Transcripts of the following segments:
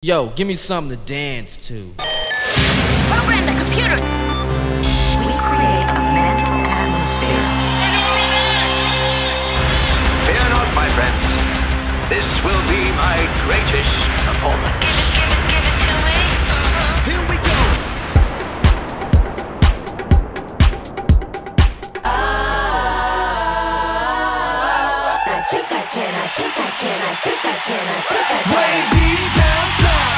Yo, give me something to dance to. Program the computer. We create a mental atmosphere. Fear not, my friends. This will be my greatest performance. Give it, give it, give it to me. Here we go. Ah, chica, chena, chica, chena, chica, chena, chica, chena. Way deep fly.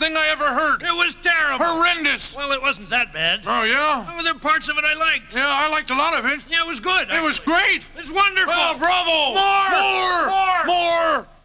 thing I ever heard. It was terrible. Horrendous. Well, it wasn't that bad. Oh, yeah? Well, there were parts of it I liked. Yeah, I liked a lot of it. Yeah, it was good. It actually. was great. It was wonderful. Well, bravo. More. More. More. More.